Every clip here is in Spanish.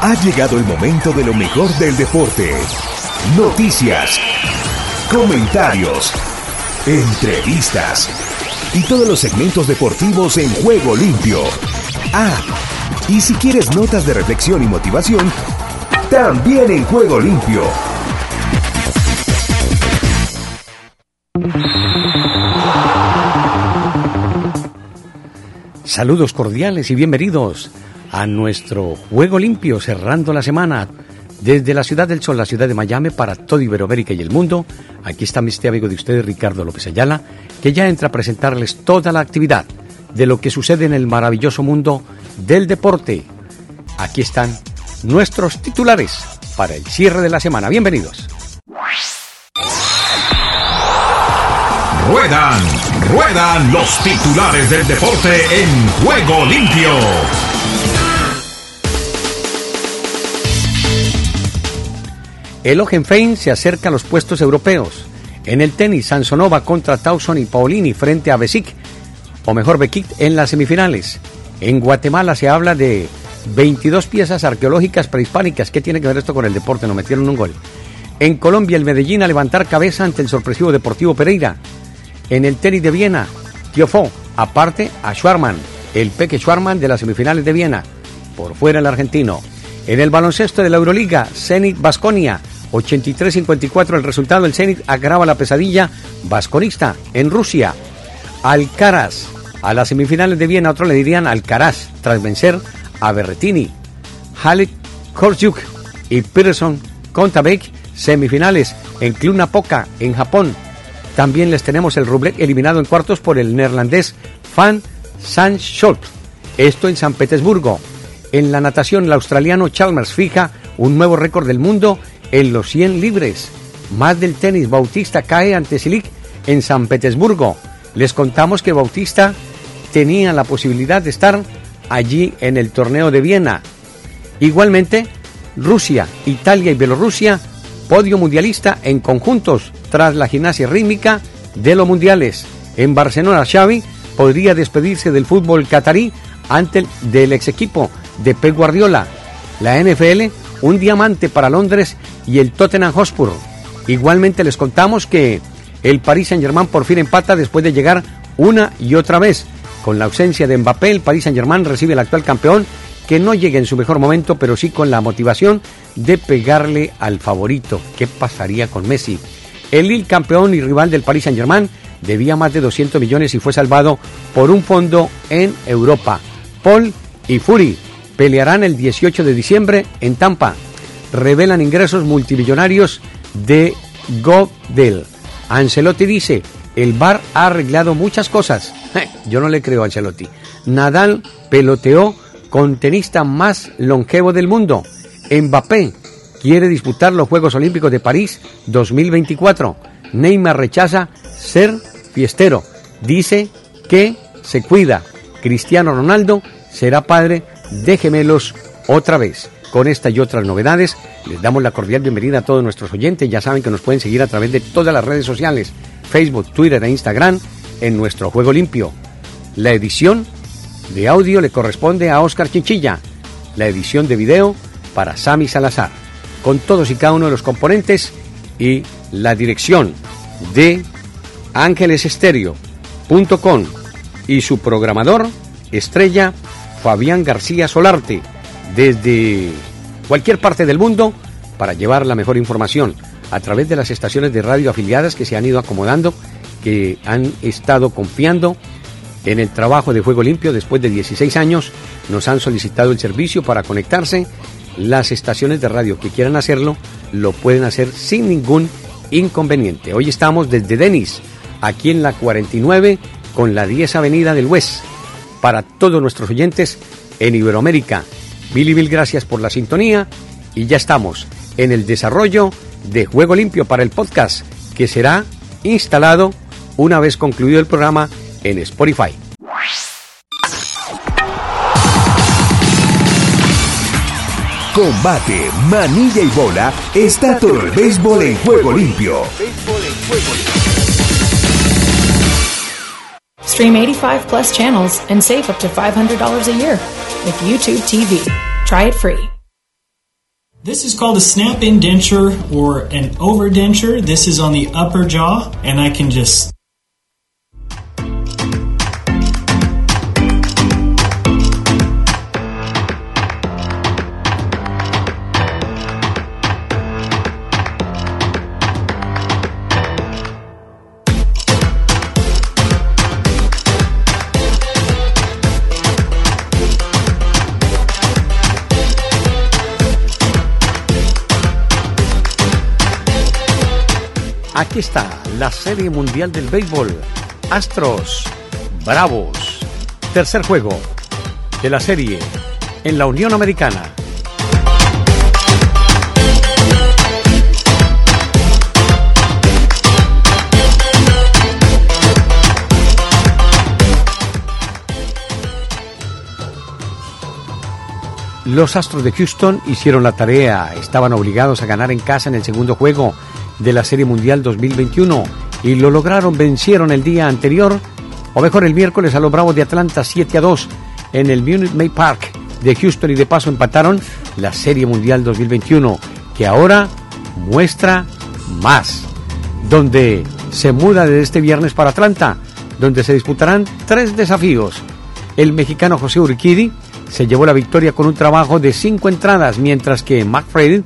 Ha llegado el momento de lo mejor del deporte. Noticias, comentarios, entrevistas y todos los segmentos deportivos en juego limpio. Ah, y si quieres notas de reflexión y motivación, también en juego limpio. Saludos cordiales y bienvenidos a nuestro Juego Limpio cerrando la semana desde la Ciudad del Sol, la ciudad de Miami, para todo Iberoamérica y el mundo. Aquí está mi este amigo de ustedes, Ricardo López Ayala, que ya entra a presentarles toda la actividad de lo que sucede en el maravilloso mundo del deporte. Aquí están nuestros titulares para el cierre de la semana. Bienvenidos. Ruedan, ruedan los titulares del deporte en juego limpio. El Hohenfein se acerca a los puestos europeos. En el tenis, Sansonova contra Tauson y Paulini frente a Besic, o mejor Bekic, en las semifinales. En Guatemala se habla de 22 piezas arqueológicas prehispánicas. ¿Qué tiene que ver esto con el deporte? No metieron un gol. En Colombia, el Medellín a levantar cabeza ante el sorpresivo Deportivo Pereira. En el tenis de Viena, Tiofó, aparte a Schwarman, el peque Schwarman de las semifinales de Viena. Por fuera el argentino. En el baloncesto de la Euroliga, Zenit Basconia, 83-54 el resultado. El Zenit agrava la pesadilla vasconista en Rusia. Alcaraz, a las semifinales de Viena, otros le dirían Alcaraz, tras vencer a Berretini. Halek Korczuk y Peterson Kontabek, semifinales en Club Napoca, en Japón. También les tenemos el Rublev eliminado en cuartos por el neerlandés Van Sandscholt. Esto en San Petersburgo. En la natación, el australiano Chalmers fija un nuevo récord del mundo en los 100 libres. Más del tenis, Bautista cae ante Silic en San Petersburgo. Les contamos que Bautista tenía la posibilidad de estar allí en el torneo de Viena. Igualmente, Rusia, Italia y Bielorrusia, podio mundialista en conjuntos tras la gimnasia rítmica de los mundiales. En Barcelona, Xavi podría despedirse del fútbol catarí ante el del ex equipo de Pep Guardiola. La NFL, un diamante para Londres y el Tottenham Hotspur. Igualmente les contamos que el Paris Saint-Germain por fin empata después de llegar una y otra vez. Con la ausencia de Mbappé, el Paris Saint-Germain recibe al actual campeón que no llega en su mejor momento, pero sí con la motivación de pegarle al favorito. ¿Qué pasaría con Messi? El Lille, campeón y rival del Paris Saint-Germain, debía más de 200 millones y fue salvado por un fondo en Europa. Paul y Fury pelearán el 18 de diciembre en Tampa. Revelan ingresos multimillonarios de Godel. Ancelotti dice, el bar ha arreglado muchas cosas. Yo no le creo a Ancelotti. Nadal peloteó con tenista más longevo del mundo. Mbappé quiere disputar los Juegos Olímpicos de París 2024. Neymar rechaza ser fiestero. Dice que se cuida. Cristiano Ronaldo será padre de gemelos otra vez. Con esta y otras novedades, les damos la cordial bienvenida a todos nuestros oyentes. Ya saben que nos pueden seguir a través de todas las redes sociales, Facebook, Twitter e Instagram, en nuestro Juego Limpio. La edición de audio le corresponde a Oscar Chinchilla, la edición de video para Sami Salazar, con todos y cada uno de los componentes y la dirección de ángelesestéreo.com y su programador estrella Fabián García Solarte desde cualquier parte del mundo para llevar la mejor información a través de las estaciones de radio afiliadas que se han ido acomodando, que han estado confiando en el trabajo de Fuego Limpio después de 16 años. Nos han solicitado el servicio para conectarse. Las estaciones de radio que quieran hacerlo lo pueden hacer sin ningún inconveniente. Hoy estamos desde Denis, aquí en la 49 con la 10 Avenida del West. Para todos nuestros oyentes en Iberoamérica, mil y mil gracias por la sintonía y ya estamos en el desarrollo de Juego Limpio para el podcast que será instalado una vez concluido el programa en Spotify. Combate, manilla y bola está todo el béisbol en juego limpio. Stream 85 plus channels and save up to $500 a year with YouTube TV. Try it free. This is called a snap indenture or an overdenture. This is on the upper jaw, and I can just Aquí está la Serie Mundial del Béisbol. Astros, Bravos. Tercer juego de la serie en la Unión Americana. Los Astros de Houston hicieron la tarea, estaban obligados a ganar en casa en el segundo juego de la Serie Mundial 2021 y lo lograron, vencieron el día anterior, o mejor el miércoles a los Bravos de Atlanta 7 a 2 en el Munich May Park de Houston y de paso empataron la Serie Mundial 2021 que ahora muestra más, donde se muda desde este viernes para Atlanta, donde se disputarán tres desafíos. El mexicano José Urquidi se llevó la victoria con un trabajo de cinco entradas, mientras que McFreddy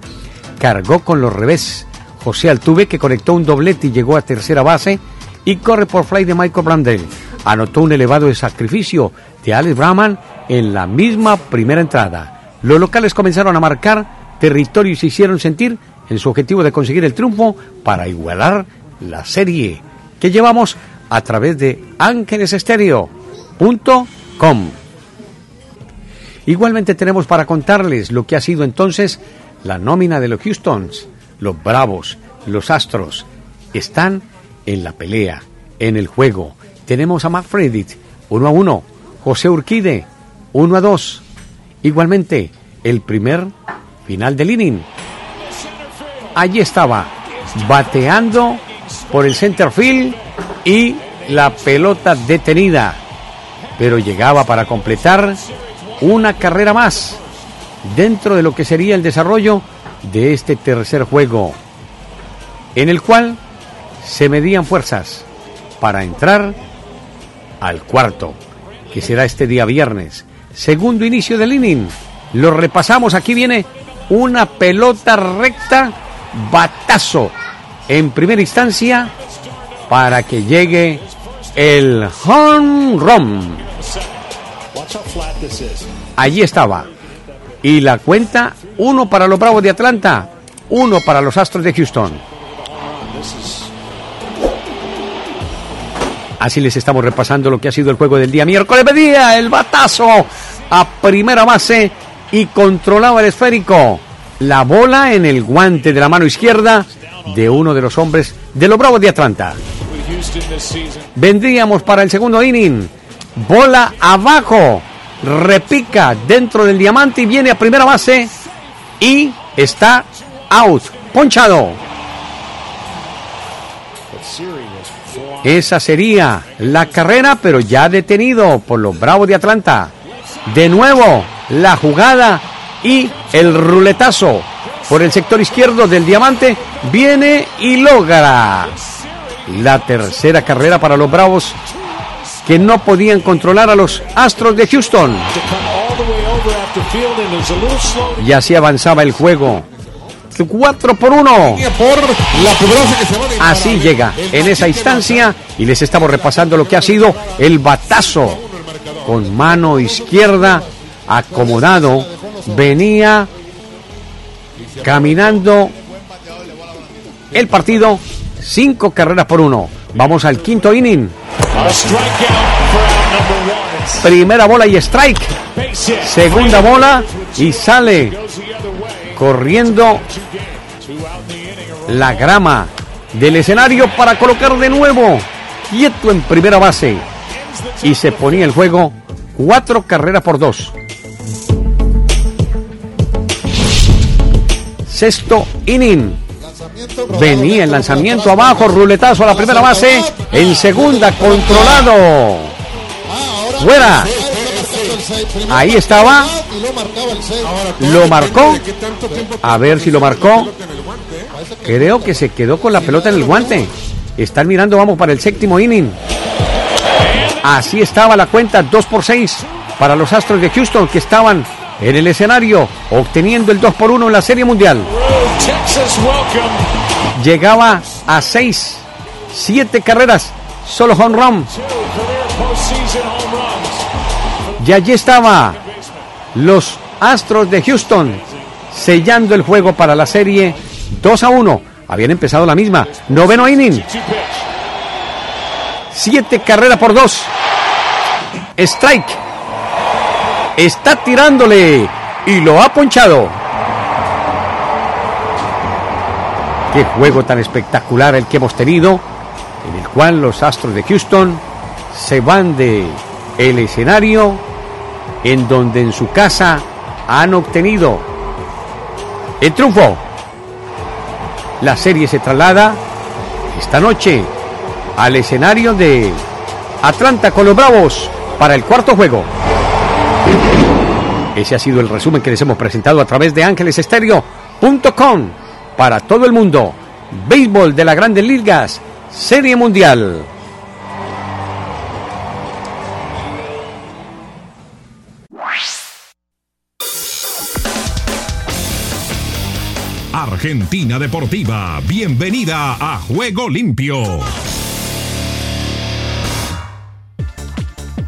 cargó con los revés José Altuve, que conectó un doblete y llegó a tercera base, y corre por fly de Michael Brandel. Anotó un elevado sacrificio de Alex Brahman en la misma primera entrada. Los locales comenzaron a marcar territorio y se hicieron sentir en su objetivo de conseguir el triunfo para igualar la serie que llevamos a través de ángeles.com. Igualmente tenemos para contarles lo que ha sido entonces la nómina de los Houstons los Bravos, los Astros, están en la pelea, en el juego. Tenemos a Matt 1 a 1, José Urquide, 1 a 2. Igualmente, el primer final del inning. Allí estaba, bateando por el center field y la pelota detenida. Pero llegaba para completar una carrera más dentro de lo que sería el desarrollo de este tercer juego, en el cual se medían fuerzas para entrar al cuarto, que será este día viernes. Segundo inicio del inning. Lo repasamos. Aquí viene una pelota recta, batazo en primera instancia para que llegue el home run. Allí estaba. Y la cuenta, uno para los Bravos de Atlanta, uno para los Astros de Houston. Así les estamos repasando lo que ha sido el juego del día miércoles. Medía el batazo a primera base y controlaba el esférico. La bola en el guante de la mano izquierda de uno de los hombres de los Bravos de Atlanta. Vendríamos para el segundo inning. Bola abajo repica dentro del diamante y viene a primera base y está out, ponchado. Esa sería la carrera, pero ya detenido por los Bravos de Atlanta. De nuevo, la jugada y el ruletazo por el sector izquierdo del diamante viene y logra la tercera carrera para los Bravos que no podían controlar a los Astros de Houston. Y así avanzaba el juego. 4 por 1. Así llega en esa instancia y les estamos repasando lo que ha sido el batazo con mano izquierda acomodado. Venía caminando el partido. Cinco carreras por uno. Vamos al quinto inning. Primera bola y strike. Segunda bola y sale corriendo la grama del escenario para colocar de nuevo quieto en primera base. Y se ponía el juego cuatro carreras por dos. Sexto inning. Venía el lanzamiento abajo, ruletazo a la primera base. En segunda, controlado. Fuera. Ahí estaba lo marcaba el 6. Lo marcó. A ver si lo marcó. Creo que se quedó con la pelota en el guante. Están mirando, vamos para el séptimo inning. Así estaba la cuenta, 2 por 6 para los Astros de Houston que estaban en el escenario obteniendo el 2 por 1 en la Serie Mundial. Llegaba a 6, 7 carreras, solo home run. Y allí estaba los Astros de Houston sellando el juego para la serie 2 a 1. Habían empezado la misma. Noveno inning. Siete carreras por dos. Strike. Está tirándole y lo ha ponchado. Qué juego tan espectacular el que hemos tenido, en el cual los Astros de Houston se van de el escenario en donde en su casa han obtenido el triunfo. La serie se traslada esta noche al escenario de Atlanta con los Bravos para el cuarto juego. Ese ha sido el resumen que les hemos presentado a través de ángelesestéreo.com para todo el mundo. Béisbol de las grandes ligas, Serie Mundial. Argentina Deportiva, bienvenida a Juego Limpio.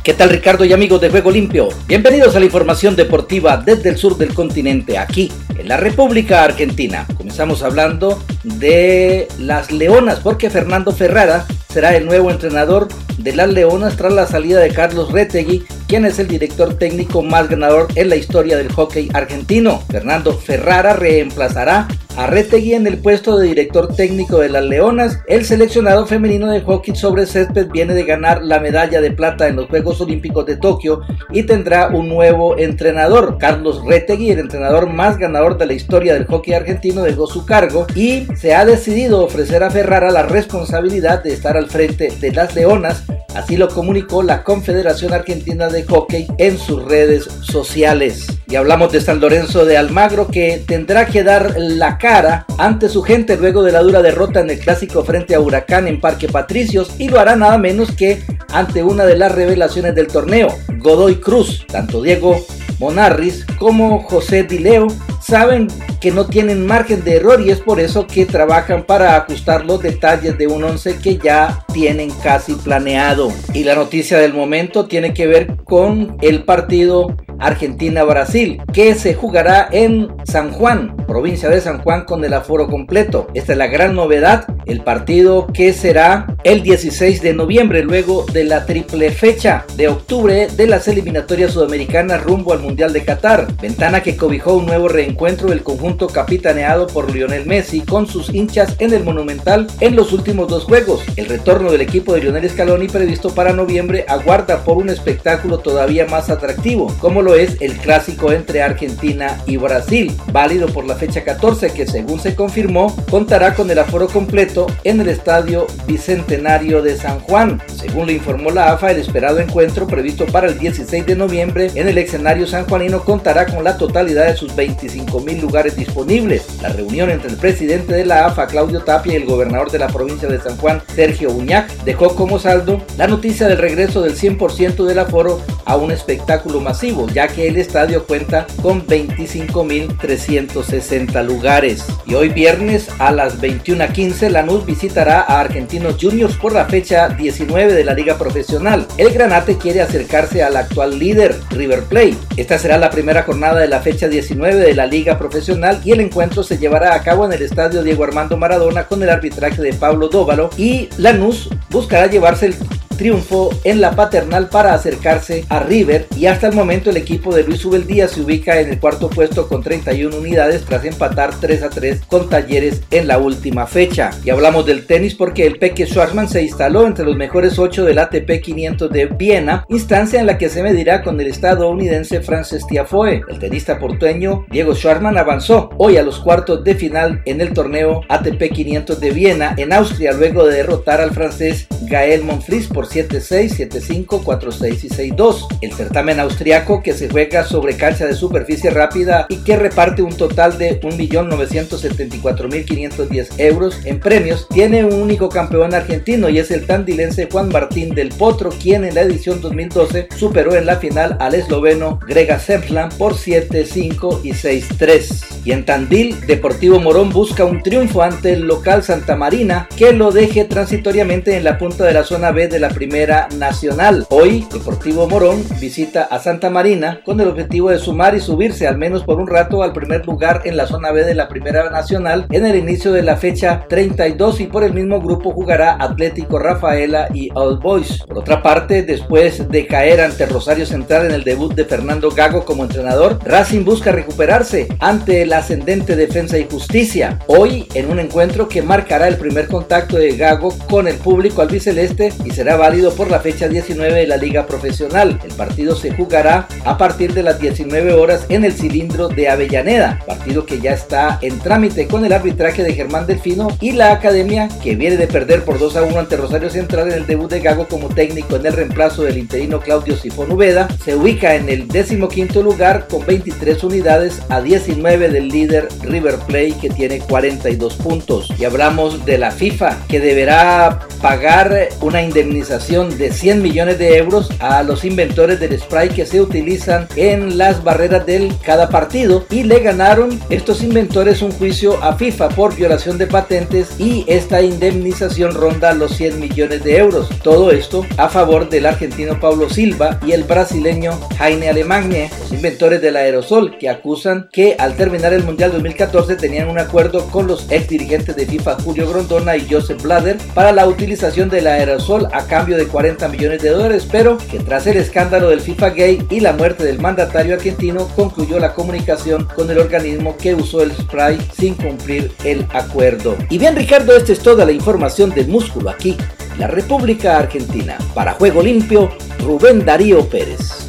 ¿Qué tal Ricardo y amigos de Juego Limpio? Bienvenidos a la información deportiva desde el sur del continente, aquí en la República Argentina. Comenzamos hablando de las Leonas, porque Fernando Ferrara será el nuevo entrenador de las Leonas tras la salida de Carlos Retegui, quien es el director técnico más ganador en la historia del hockey argentino. Fernando Ferrara reemplazará a Retegui en el puesto de director técnico de las Leonas. El seleccionado femenino de hockey sobre césped viene de ganar la medalla de plata en los Juegos Olímpicos de Tokio y tendrá un nuevo entrenador. Carlos Retegui, el entrenador más ganador de la historia del hockey argentino, dejó su cargo y se ha decidido ofrecer a Ferrara la responsabilidad de estar al frente de las Leonas. Así lo comunicó la Confederación Argentina de Hockey en sus redes sociales. Y hablamos de San Lorenzo de Almagro que tendrá que dar la cara ante su gente luego de la dura derrota en el clásico frente a Huracán en Parque Patricios y lo hará nada menos que ante una de las revelaciones del torneo, Godoy Cruz. Tanto Diego Monarris como José Dileo saben que no tienen margen de error y es por eso que trabajan para ajustar los detalles de un 11 que ya tienen casi planeado. Y la noticia del momento tiene que ver con el partido Argentina-Brasil, que se jugará en San Juan, provincia de San Juan, con el aforo completo. Esta es la gran novedad, el partido que será el 16 de noviembre, luego de la triple fecha de octubre de las eliminatorias sudamericanas rumbo al Mundial de Qatar. Ventana que cobijó un nuevo reencuentro del conjunto capitaneado por Lionel Messi con sus hinchas en el Monumental en los últimos dos juegos. El retorno del equipo de Lionel Scaloni previsto para noviembre aguarda por un espectáculo todavía más atractivo, como lo es el clásico entre Argentina y Brasil, válido por la fecha 14 que según se confirmó contará con el aforo completo en el estadio Bicentenario de San Juan. Según lo informó la AFA, el esperado encuentro previsto para el 16 de noviembre en el escenario sanjuanino contará con la totalidad de sus 25 mil lugares disponibles. La reunión entre el presidente de la AFA, Claudio Tapia, y el gobernador de la provincia de San Juan, Sergio Uñac, dejó como saldo la noticia del regreso del 100% del aforo a un espectáculo masivo, ya que el estadio cuenta con 25.360 lugares. Y hoy viernes a las 21.15 Lanús visitará a Argentinos Juniors por la fecha 19 de la Liga Profesional. El Granate quiere acercarse al actual líder River Plate. Esta será la primera jornada de la fecha 19 de la Liga Profesional y el encuentro se llevará a cabo en el estadio Diego Armando Maradona con el arbitraje de Pablo Dóvalo y Lanús buscará llevarse el triunfo en la paternal para acercarse a River y hasta el momento el equipo de Luis Ubeldía se ubica en el cuarto puesto con 31 unidades tras empatar 3 a 3 con Talleres en la última fecha. Y hablamos del tenis porque el Peque Schwarzman se instaló entre los mejores 8 del ATP 500 de Viena, instancia en la que se medirá con el estadounidense Frances Tiafoe. El tenista portueño Diego Schwarzman avanzó hoy a los cuartos de final en el torneo ATP 500 de Viena en Austria luego de derrotar al francés Gael Monfils por por 7-6, 7-5, 4-6 y 6-2. El certamen austriaco que se juega sobre cancha de superficie rápida y que reparte un total de 1.974.510 euros en premios, tiene un único campeón argentino y es el tandilense Juan Martín del Potro, quien en la edición 2012 superó en la final al esloveno Grega Semplan por 7-5 y 6-3. Y en Tandil, Deportivo Morón busca un triunfo ante el local Santa Marina que lo deje transitoriamente en la punta de la zona B de la Primera Nacional. Hoy, Deportivo Morón visita a Santa Marina con el objetivo de sumar y subirse al menos por un rato al primer lugar en la zona B de la Primera Nacional en el inicio de la fecha 32 y por el mismo grupo jugará Atlético Rafaela y All Boys. Por otra parte, después de caer ante Rosario Central en el debut de Fernando Gago como entrenador, Racing busca recuperarse ante la ascendente Defensa y Justicia. Hoy en un encuentro que marcará el primer contacto de Gago con el público albiceleste y será válido por la fecha 19 de la Liga Profesional. El partido se jugará a partir de las 19 horas en el cilindro de Avellaneda, partido que ya está en trámite con el arbitraje de Germán Delfino y la academia que viene de perder por 2 a 1 ante Rosario Central en el debut de Gago como técnico en el reemplazo del interino Claudio Sifón Ubeda, se ubica en el 15 lugar con 23 unidades a 19 del líder River Plate que tiene 42 puntos. Y hablamos de la FIFA que deberá pagar una indemnización de 100 millones de euros a los inventores del spray que se utilizan en las barreras del cada partido y le ganaron estos inventores un juicio a FIFA por violación de patentes y esta indemnización ronda los 100 millones de euros. Todo esto a favor del argentino Pablo Silva y el brasileño Jaime Alemagne, los inventores del aerosol que acusan que al terminar el Mundial 2014 tenían un acuerdo con los ex dirigentes de FIFA Julio Grondona y Joseph Blatter para la utilización del aerosol a cambio de 40 millones de dólares, pero que tras el escándalo del FIFA Gay y la muerte del mandatario argentino concluyó la comunicación con el organismo que usó el spray sin cumplir el acuerdo. Y bien Ricardo, esta es toda la información de músculo aquí, la República Argentina. Para Juego Limpio, Rubén Darío Pérez.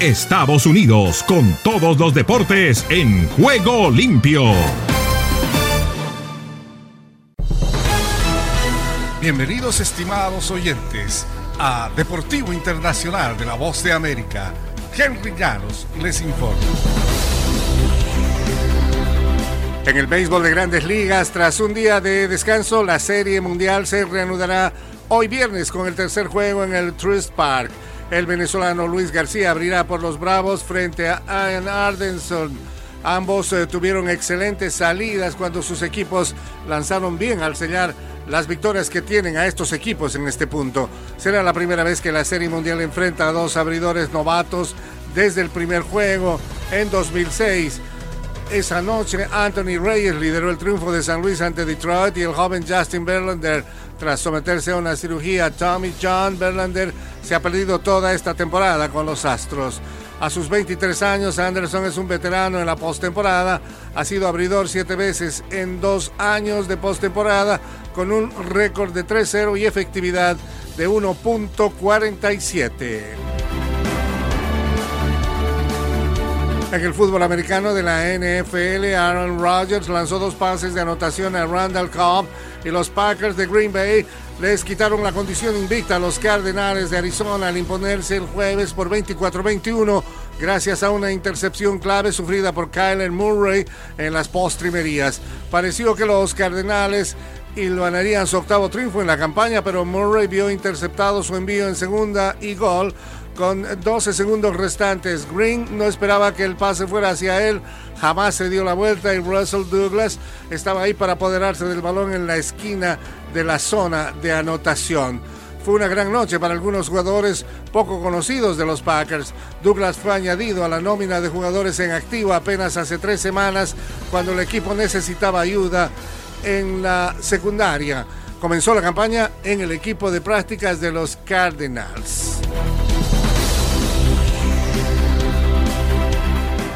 Estados Unidos con todos los deportes en juego limpio. Bienvenidos estimados oyentes a Deportivo Internacional de la Voz de América. Henry Llanos les informa. En el béisbol de grandes ligas, tras un día de descanso, la Serie Mundial se reanudará hoy viernes con el tercer juego en el Truist Park. El venezolano Luis García abrirá por los Bravos frente a Ian Ardenson. Ambos eh, tuvieron excelentes salidas cuando sus equipos lanzaron bien al sellar las victorias que tienen a estos equipos en este punto. Será la primera vez que la Serie Mundial enfrenta a dos abridores novatos desde el primer juego en 2006. Esa noche, Anthony Reyes lideró el triunfo de San Luis ante Detroit y el joven Justin Verlander, tras someterse a una cirugía, Tommy John Verlander se ha perdido toda esta temporada con los Astros. A sus 23 años, Anderson es un veterano en la postemporada. Ha sido abridor siete veces en dos años de postemporada, con un récord de 3-0 y efectividad de 1.47. En el fútbol americano de la NFL, Aaron Rodgers lanzó dos pases de anotación a Randall Cobb y los Packers de Green Bay les quitaron la condición invicta a los Cardenales de Arizona al imponerse el jueves por 24-21 gracias a una intercepción clave sufrida por Kyler Murray en las postrimerías. Pareció que los Cardenales harían su octavo triunfo en la campaña, pero Murray vio interceptado su envío en segunda y gol con 12 segundos restantes. Green no esperaba que el pase fuera hacia él, jamás se dio la vuelta y Russell Douglas estaba ahí para apoderarse del balón en la esquina de la zona de anotación. Fue una gran noche para algunos jugadores poco conocidos de los Packers. Douglas fue añadido a la nómina de jugadores en activo apenas hace tres semanas cuando el equipo necesitaba ayuda en la secundaria. Comenzó la campaña en el equipo de prácticas de los Cardinals.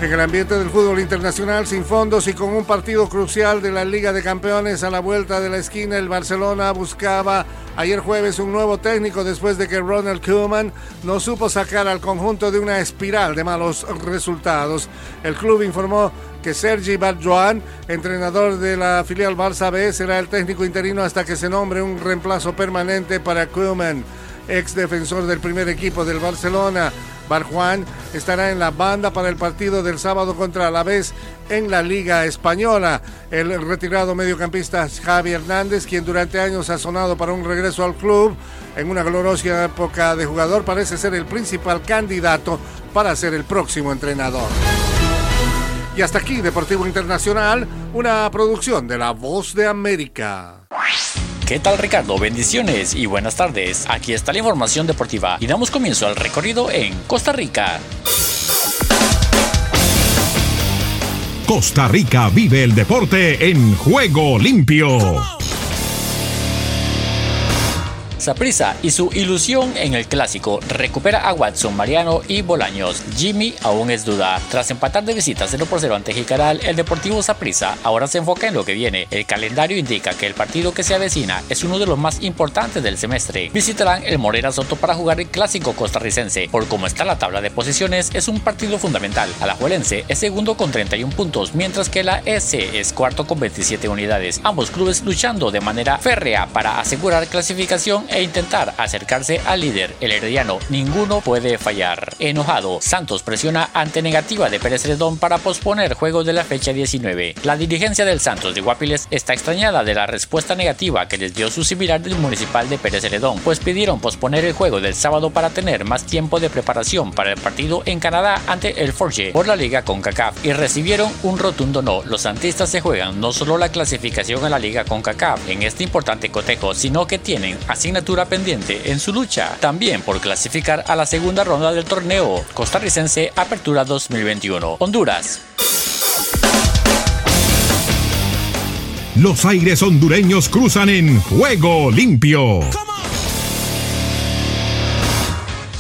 En el ambiente del fútbol internacional sin fondos y con un partido crucial de la Liga de Campeones a la vuelta de la esquina, el Barcelona buscaba Ayer jueves un nuevo técnico después de que Ronald Koeman no supo sacar al conjunto de una espiral de malos resultados. El club informó que Sergi Barjoan, entrenador de la filial Barça B, será el técnico interino hasta que se nombre un reemplazo permanente para Koeman, ex defensor del primer equipo del Barcelona. Barjuan estará en la banda para el partido del sábado contra Alavés en la Liga Española. El retirado mediocampista Javi Hernández, quien durante años ha sonado para un regreso al club en una gloriosa época de jugador, parece ser el principal candidato para ser el próximo entrenador. Y hasta aquí, Deportivo Internacional, una producción de La Voz de América. ¿Qué tal Ricardo? Bendiciones y buenas tardes. Aquí está la información deportiva y damos comienzo al recorrido en Costa Rica. Costa Rica vive el deporte en juego limpio. Saprisa y su ilusión en el clásico recupera a Watson, Mariano y Bolaños. Jimmy aún es duda. Tras empatar de visitas 0 por 0 ante Jicaral, el Deportivo Saprisa ahora se enfoca en lo que viene. El calendario indica que el partido que se avecina es uno de los más importantes del semestre. Visitarán el Morera Soto para jugar el clásico costarricense. Por cómo está la tabla de posiciones, es un partido fundamental. Alajuelense es segundo con 31 puntos, mientras que la S es cuarto con 27 unidades. Ambos clubes luchando de manera férrea para asegurar clasificación e intentar acercarse al líder, el herediano. Ninguno puede fallar. Enojado, Santos presiona ante negativa de Pérez Redón para posponer juegos de la fecha 19. La dirigencia del Santos de Guapiles está extrañada de la respuesta negativa que les dio su similar del municipal de Pérez Redón, pues pidieron posponer el juego del sábado para tener más tiempo de preparación para el partido en Canadá ante el Forge por la liga CONCACAF y recibieron un rotundo no. Los santistas se juegan no solo la clasificación a la liga CONCACAF en este importante cotejo, sino que tienen asignatura pendiente en su lucha también por clasificar a la segunda ronda del torneo costarricense Apertura 2021. Honduras. Los aires hondureños cruzan en juego limpio.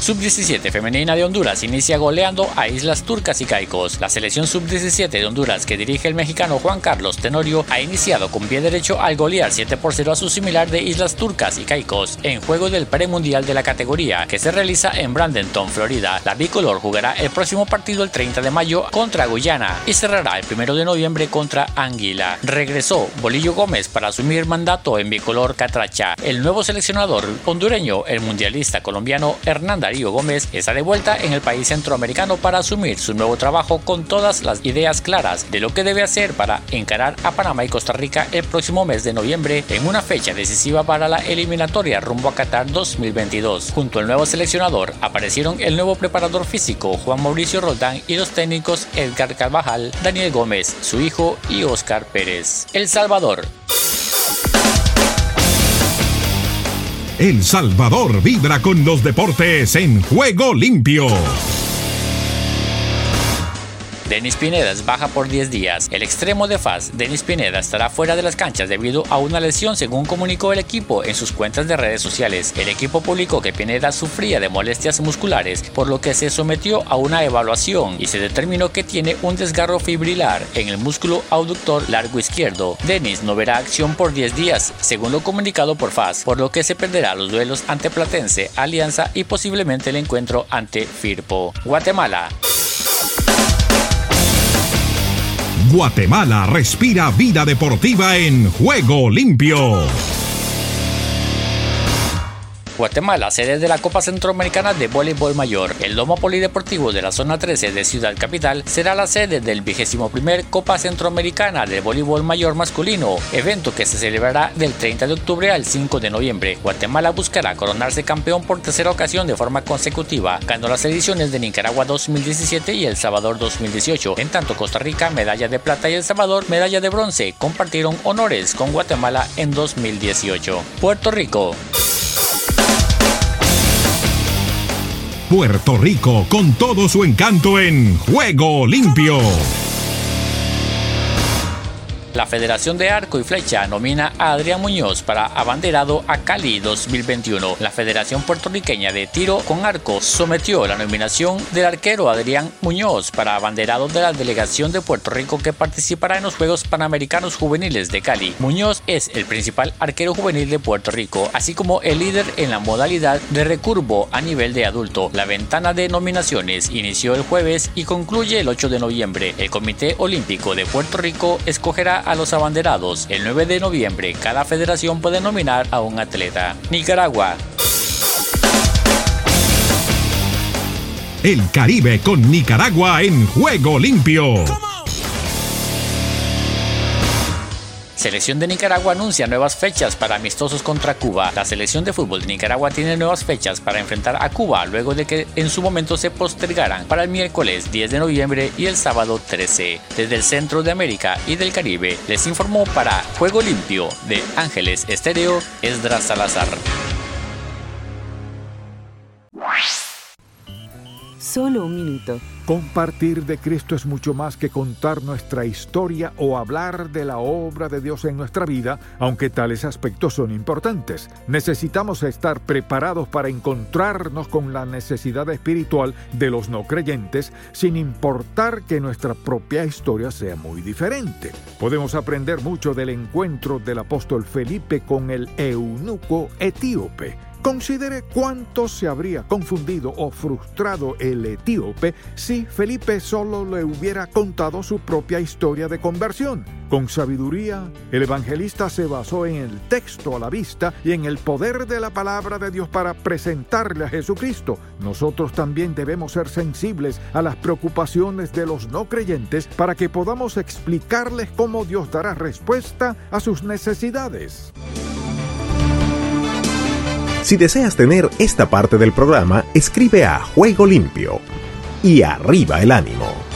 Sub-17 femenina de Honduras inicia goleando a Islas Turcas y Caicos. La selección Sub-17 de Honduras que dirige el mexicano Juan Carlos Tenorio ha iniciado con pie derecho al golear 7 por 0 a su similar de Islas Turcas y Caicos en juego del premundial de la categoría que se realiza en Bradenton, Florida. La bicolor jugará el próximo partido el 30 de mayo contra Guyana y cerrará el 1 de noviembre contra Anguila. Regresó Bolillo Gómez para asumir mandato en bicolor Catracha. El nuevo seleccionador hondureño, el mundialista colombiano Hernán Darío Gómez está de vuelta en el país centroamericano para asumir su nuevo trabajo con todas las ideas claras de lo que debe hacer para encarar a Panamá y Costa Rica el próximo mes de noviembre en una fecha decisiva para la eliminatoria rumbo a Qatar 2022. Junto al nuevo seleccionador aparecieron el nuevo preparador físico Juan Mauricio Roldán y los técnicos Edgar Carvajal, Daniel Gómez, su hijo y Oscar Pérez. El Salvador. El Salvador vibra con los deportes en juego limpio. Denis Pineda baja por 10 días. El extremo de FAS, Denis Pineda, estará fuera de las canchas debido a una lesión, según comunicó el equipo en sus cuentas de redes sociales. El equipo publicó que Pineda sufría de molestias musculares, por lo que se sometió a una evaluación y se determinó que tiene un desgarro fibrilar en el músculo abductor largo izquierdo. Denis no verá acción por 10 días, según lo comunicado por FAS, por lo que se perderá los duelos ante Platense, Alianza y posiblemente el encuentro ante Firpo. Guatemala. Guatemala respira vida deportiva en juego limpio. Guatemala, sede de la Copa Centroamericana de Voleibol Mayor. El Domo Polideportivo de la Zona 13 de Ciudad Capital será la sede del 21 Copa Centroamericana de Voleibol Mayor Masculino, evento que se celebrará del 30 de octubre al 5 de noviembre. Guatemala buscará coronarse campeón por tercera ocasión de forma consecutiva, ganó las ediciones de Nicaragua 2017 y El Salvador 2018. En tanto, Costa Rica, medalla de plata y El Salvador, medalla de bronce, compartieron honores con Guatemala en 2018. Puerto Rico. Puerto Rico con todo su encanto en Juego Limpio. La Federación de Arco y Flecha nomina a Adrián Muñoz para abanderado a Cali 2021. La Federación Puertorriqueña de Tiro con Arco sometió la nominación del arquero Adrián Muñoz para abanderado de la delegación de Puerto Rico que participará en los Juegos Panamericanos Juveniles de Cali. Muñoz es el principal arquero juvenil de Puerto Rico, así como el líder en la modalidad de recurvo a nivel de adulto. La ventana de nominaciones inició el jueves y concluye el 8 de noviembre. El Comité Olímpico de Puerto Rico escogerá a los abanderados. El 9 de noviembre cada federación puede nominar a un atleta. Nicaragua. El Caribe con Nicaragua en juego limpio. Selección de Nicaragua anuncia nuevas fechas para amistosos contra Cuba. La selección de fútbol de Nicaragua tiene nuevas fechas para enfrentar a Cuba luego de que en su momento se postergaran para el miércoles 10 de noviembre y el sábado 13. Desde el centro de América y del Caribe les informó para Juego Limpio de Ángeles Estéreo Esdras Salazar. Solo un minuto. Compartir de Cristo es mucho más que contar nuestra historia o hablar de la obra de Dios en nuestra vida, aunque tales aspectos son importantes. Necesitamos estar preparados para encontrarnos con la necesidad espiritual de los no creyentes, sin importar que nuestra propia historia sea muy diferente. Podemos aprender mucho del encuentro del apóstol Felipe con el eunuco etíope. Considere cuánto se habría confundido o frustrado el etíope si Felipe solo le hubiera contado su propia historia de conversión. Con sabiduría, el evangelista se basó en el texto a la vista y en el poder de la palabra de Dios para presentarle a Jesucristo. Nosotros también debemos ser sensibles a las preocupaciones de los no creyentes para que podamos explicarles cómo Dios dará respuesta a sus necesidades. Si deseas tener esta parte del programa, escribe a Juego Limpio y arriba el ánimo.